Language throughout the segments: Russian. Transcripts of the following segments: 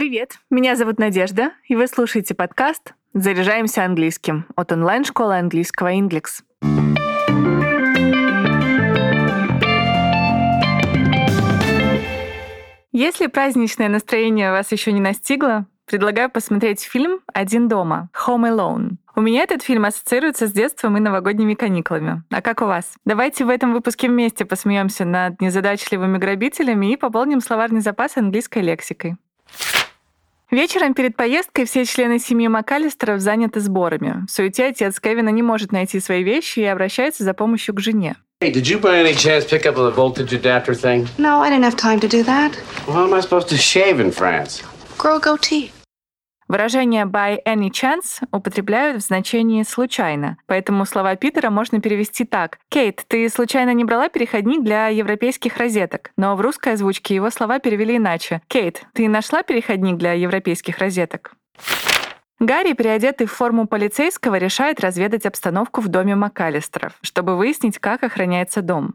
Привет, меня зовут Надежда, и вы слушаете подкаст «Заряжаемся английским» от онлайн-школы английского Inglix. Если праздничное настроение вас еще не настигло, предлагаю посмотреть фильм «Один дома» Home Alone. У меня этот фильм ассоциируется с детством и новогодними каникулами. А как у вас? Давайте в этом выпуске вместе посмеемся над незадачливыми грабителями и пополним словарный запас английской лексикой. Вечером перед поездкой все члены семьи МакАлистеров заняты сборами. В суете отец Кевина не может найти свои вещи и обращается за помощью к жене. Hey, did you by any chance pick up the voltage adapter thing? No, I didn't have time to do that. Well, how am I supposed to shave in France? Grow a goatee. Выражение by any chance употребляют в значении «случайно», поэтому слова Питера можно перевести так. «Кейт, ты случайно не брала переходник для европейских розеток?» Но в русской озвучке его слова перевели иначе. «Кейт, ты нашла переходник для европейских розеток?» Гарри, переодетый в форму полицейского, решает разведать обстановку в доме МакАлистеров, чтобы выяснить, как охраняется дом.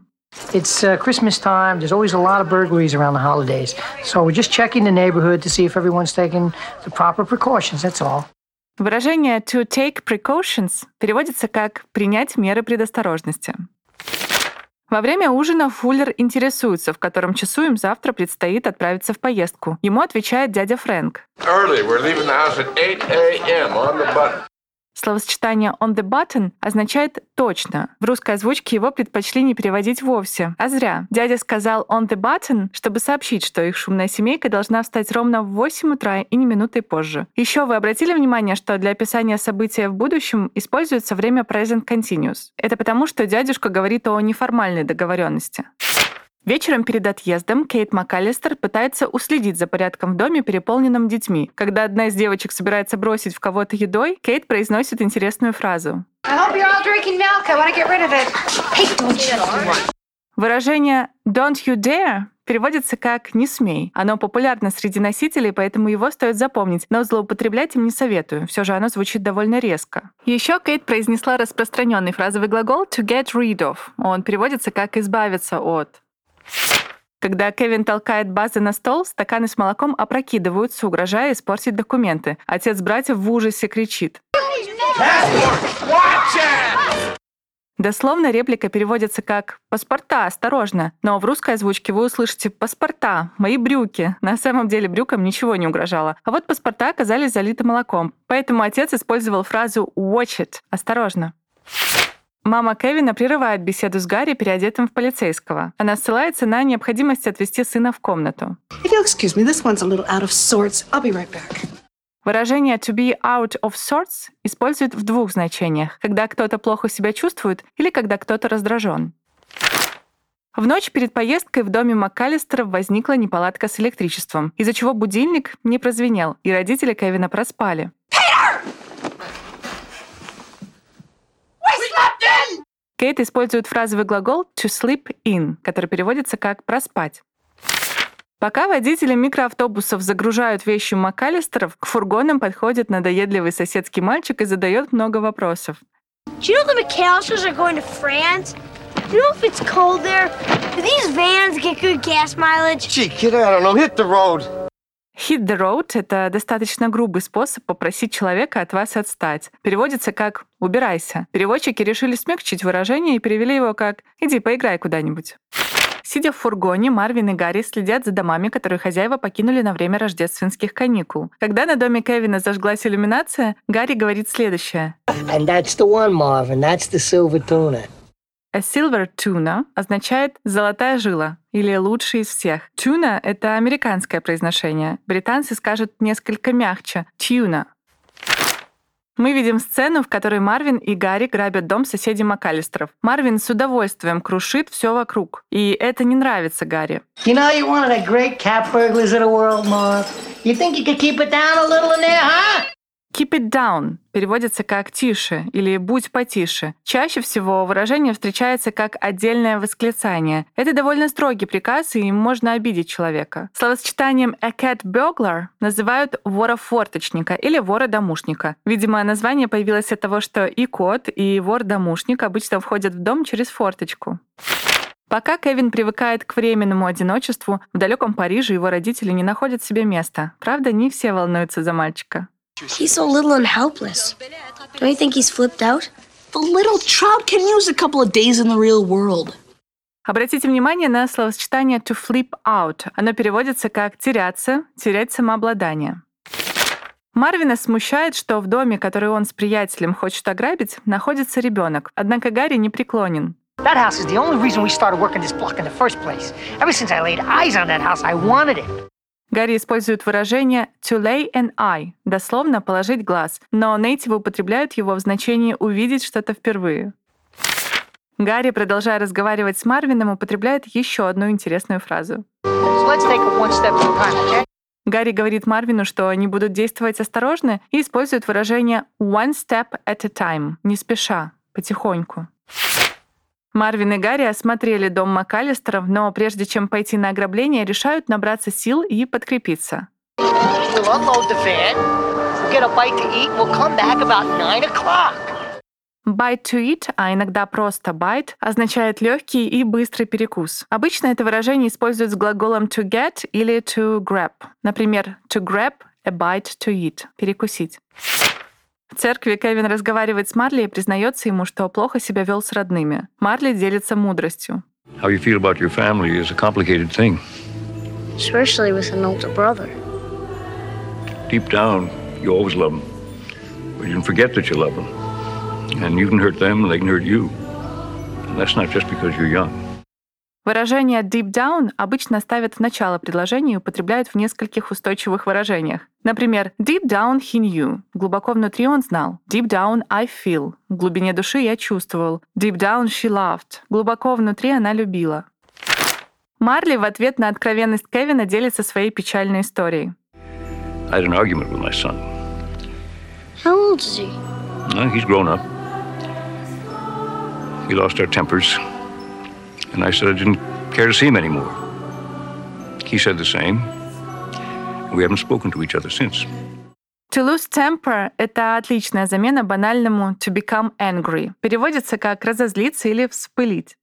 It's uh, Christmas time. There's always a lot of burglaries around the holidays. So we're just checking the neighborhood to see if everyone's taking the proper precautions. That's all. Выражение to take precautions переводится как принять меры предосторожности. Во время ужина Фуллер интересуется, в котором часу им завтра предстоит отправиться в поездку. Ему отвечает дядя Фрэнк. Early. We're leaving the house at 8 a.m. on the button. Словосочетание on the button означает «точно». В русской озвучке его предпочли не переводить вовсе. А зря. Дядя сказал on the button, чтобы сообщить, что их шумная семейка должна встать ровно в 8 утра и не минутой позже. Еще вы обратили внимание, что для описания события в будущем используется время present continuous. Это потому, что дядюшка говорит о неформальной договоренности. Вечером перед отъездом Кейт МакАлистер пытается уследить за порядком в доме, переполненном детьми. Когда одна из девочек собирается бросить в кого-то едой, Кейт произносит интересную фразу. Выражение «don't you dare» переводится как «не смей». Оно популярно среди носителей, поэтому его стоит запомнить, но злоупотреблять им не советую. Все же оно звучит довольно резко. Еще Кейт произнесла распространенный фразовый глагол «to get rid of». Он переводится как «избавиться от». Когда Кевин толкает базы на стол, стаканы с молоком опрокидываются, угрожая испортить документы. Отец братьев в ужасе кричит. Дословно реплика переводится как «паспорта, осторожно», но в русской озвучке вы услышите «паспорта, мои брюки». На самом деле брюкам ничего не угрожало. А вот паспорта оказались залиты молоком. Поэтому отец использовал фразу «watch it» — «осторожно». Мама Кевина прерывает беседу с Гарри, переодетым в полицейского. Она ссылается на необходимость отвести сына в комнату. Выражение to be out of sorts используют в двух значениях, когда кто-то плохо себя чувствует или когда кто-то раздражен. В ночь перед поездкой в доме МакКаллистеров возникла неполадка с электричеством, из-за чего будильник не прозвенел, и родители Кевина проспали. Кейт использует фразовый глагол to sleep in, который переводится как «проспать». Пока водители микроавтобусов загружают вещи МакАлистеров, к фургонам подходит надоедливый соседский мальчик и задает много вопросов. Do you know the McAllisters are going to France? Do you know if it's cold there? Do these vans get good gas mileage? Gee, kid, I don't know. Hit the road. Hit the road — это достаточно грубый способ попросить человека от вас отстать. Переводится как «убирайся». Переводчики решили смягчить выражение и перевели его как «иди поиграй куда-нибудь». Сидя в фургоне, Марвин и Гарри следят за домами, которые хозяева покинули на время рождественских каникул. Когда на доме Кевина зажглась иллюминация, Гарри говорит следующее. And that's the one, Marvin. That's the silver tuna. A silver tuna означает «золотая жила» или «лучший из всех». Tuna — это американское произношение. Британцы скажут несколько мягче — tuna. Мы видим сцену, в которой Марвин и Гарри грабят дом соседей МакАлистеров. Марвин с удовольствием крушит все вокруг. И это не нравится Гарри. You know you're one of great cat burglars of the world, Marv. You think you could keep it down a little in there, huh? Keep it down переводится как «тише» или «будь потише». Чаще всего выражение встречается как отдельное восклицание. Это довольно строгий приказ, и им можно обидеть человека. Словосочетанием «a cat burglar» называют вора-форточника или вора-домушника. Видимо, название появилось от того, что и кот, и вор-домушник обычно входят в дом через форточку. Пока Кевин привыкает к временному одиночеству, в далеком Париже его родители не находят себе места. Правда, не все волнуются за мальчика. He's so little and helpless. Don't you think he's flipped out? The little trout can use a couple of days in the real world. Обратите внимание на словосочетание to flip out. Оно переводится как теряться, терять самообладание. Марвина смущает, что в доме, который он с приятелем хочет ограбить, находится ребенок. Однако Гарри не преклонен. That house is the only reason we started working this block in the first place. Ever since I laid eyes on that house, I wanted it. Гарри использует выражение to lay an eye, дословно положить глаз, но нейтивы употребляют его в значении увидеть что-то впервые. Гарри, продолжая разговаривать с Марвином, употребляет еще одну интересную фразу. Гарри говорит Марвину, что они будут действовать осторожно и использует выражение one step at a time, не спеша, потихоньку. Марвин и Гарри осмотрели дом МакАлистеров, но прежде чем пойти на ограбление, решают набраться сил и подкрепиться. We'll unload the van, we'll get a bite to eat, and we'll come back about 9 o'clock. Bite to eat, а иногда просто bite, означает легкий и быстрый перекус. Обычно это выражение используют с глаголом to get или to grab. Например, to grab a bite to eat – перекусить. В церкви Кевин разговаривает с Марли и признается ему, что плохо себя вел с родными. Марли делится мудростью. How you feel about your family is a complicated thing. Especially with an older brother. Deep down, you always love them. But you can forget that you love them. And you can hurt them, and they can hurt you. And that's not just because you're young. Выражение deep down обычно ставят в начало предложения и употребляют в нескольких устойчивых выражениях. Например, deep down he knew. Глубоко внутри он знал. Deep down I feel. В глубине души я чувствовал. Deep down she loved. Глубоко внутри она любила. Марли в ответ на откровенность Кевина делится своей печальной историей. I had an argument with my son. How old is he? Well, he's grown up. We lost our tempers. And I said I didn't care to see him anymore. He said the same. We haven't spoken to each other since. To lose temper — это отличная замена банальному to become angry. Переводится как разозлиться или вспылить.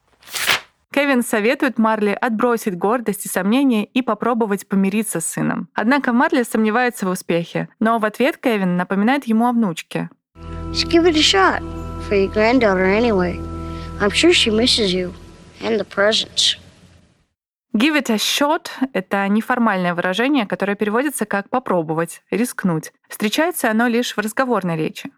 Кевин советует Марли отбросить гордость и сомнения и попробовать помириться с сыном. Однако Марли сомневается в успехе, но в ответ Кевин напоминает ему о внучке. Just give it a shot. For your granddaughter, anyway. I'm sure she misses you. And the presents. Give it a shot — это неформальное выражение, которое переводится как «попробовать», «рискнуть». Встречается оно лишь в разговорной речи.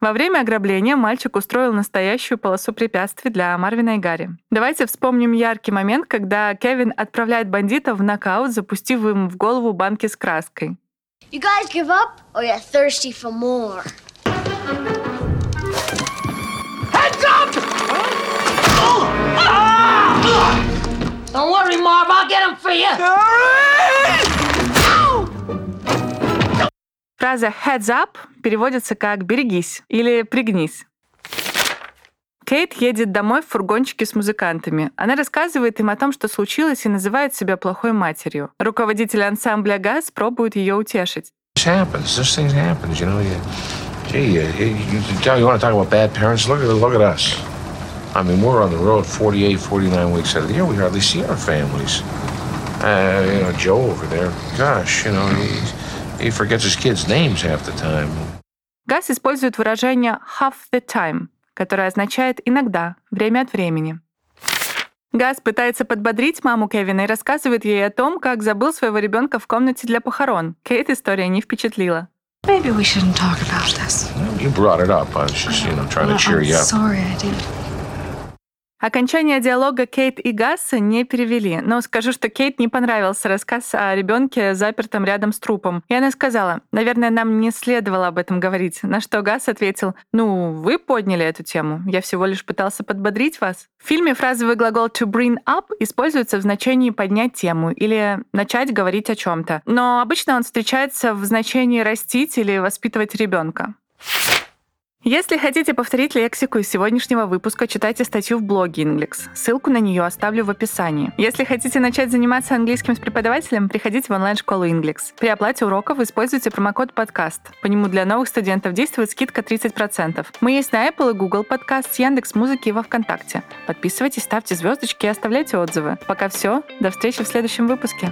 Во время ограбления мальчик устроил настоящую полосу препятствий для Марвина и Гарри. Давайте вспомним яркий момент, когда Кевин отправляет бандитов в нокаут, запустив им в голову банки с краской. You guys give up, or you're thirsty for more? Marv, I'll get him for you. Фраза «heads up» переводится как «берегись» или «пригнись». Кейт едет домой в фургончике с музыкантами. Она рассказывает им о том, что случилось, и называет себя плохой матерью. Руководитель ансамбля «Газ» пробует ее утешить. Look at look at us. I mean, we're on the road 48, 49 weeks out of the year. We hardly see our families. Uh, you know, Joe over there, gosh, you know, he, he forgets his kids' names half the time. Газ использует выражение half the time, которое означает «иногда», «время от времени». Газ пытается подбодрить маму Кевина и рассказывает ей о том, как забыл своего ребенка в комнате для похорон. Кейт история не впечатлила. Maybe we shouldn't talk about this. You brought it up. I was just, you know, trying to cheer you up. sorry I did. Окончание диалога Кейт и Гасса не перевели, но скажу, что Кейт не понравился рассказ о ребенке, запертом рядом с трупом. И она сказала, наверное, нам не следовало об этом говорить. На что Гасс ответил, ну, вы подняли эту тему, я всего лишь пытался подбодрить вас. В фильме фразовый глагол to bring up используется в значении поднять тему или начать говорить о чем-то. Но обычно он встречается в значении растить или воспитывать ребенка. Если хотите повторить лексику из сегодняшнего выпуска, читайте статью в блоге Inglix. Ссылку на нее оставлю в описании. Если хотите начать заниматься английским с преподавателем, приходите в онлайн-школу Inglix. При оплате уроков используйте промокод подкаст. По нему для новых студентов действует скидка 30%. Мы есть на Apple и Google Podcast, Яндекс Музыки и во Вконтакте. Подписывайтесь, ставьте звездочки и оставляйте отзывы. Пока все. До встречи в следующем выпуске.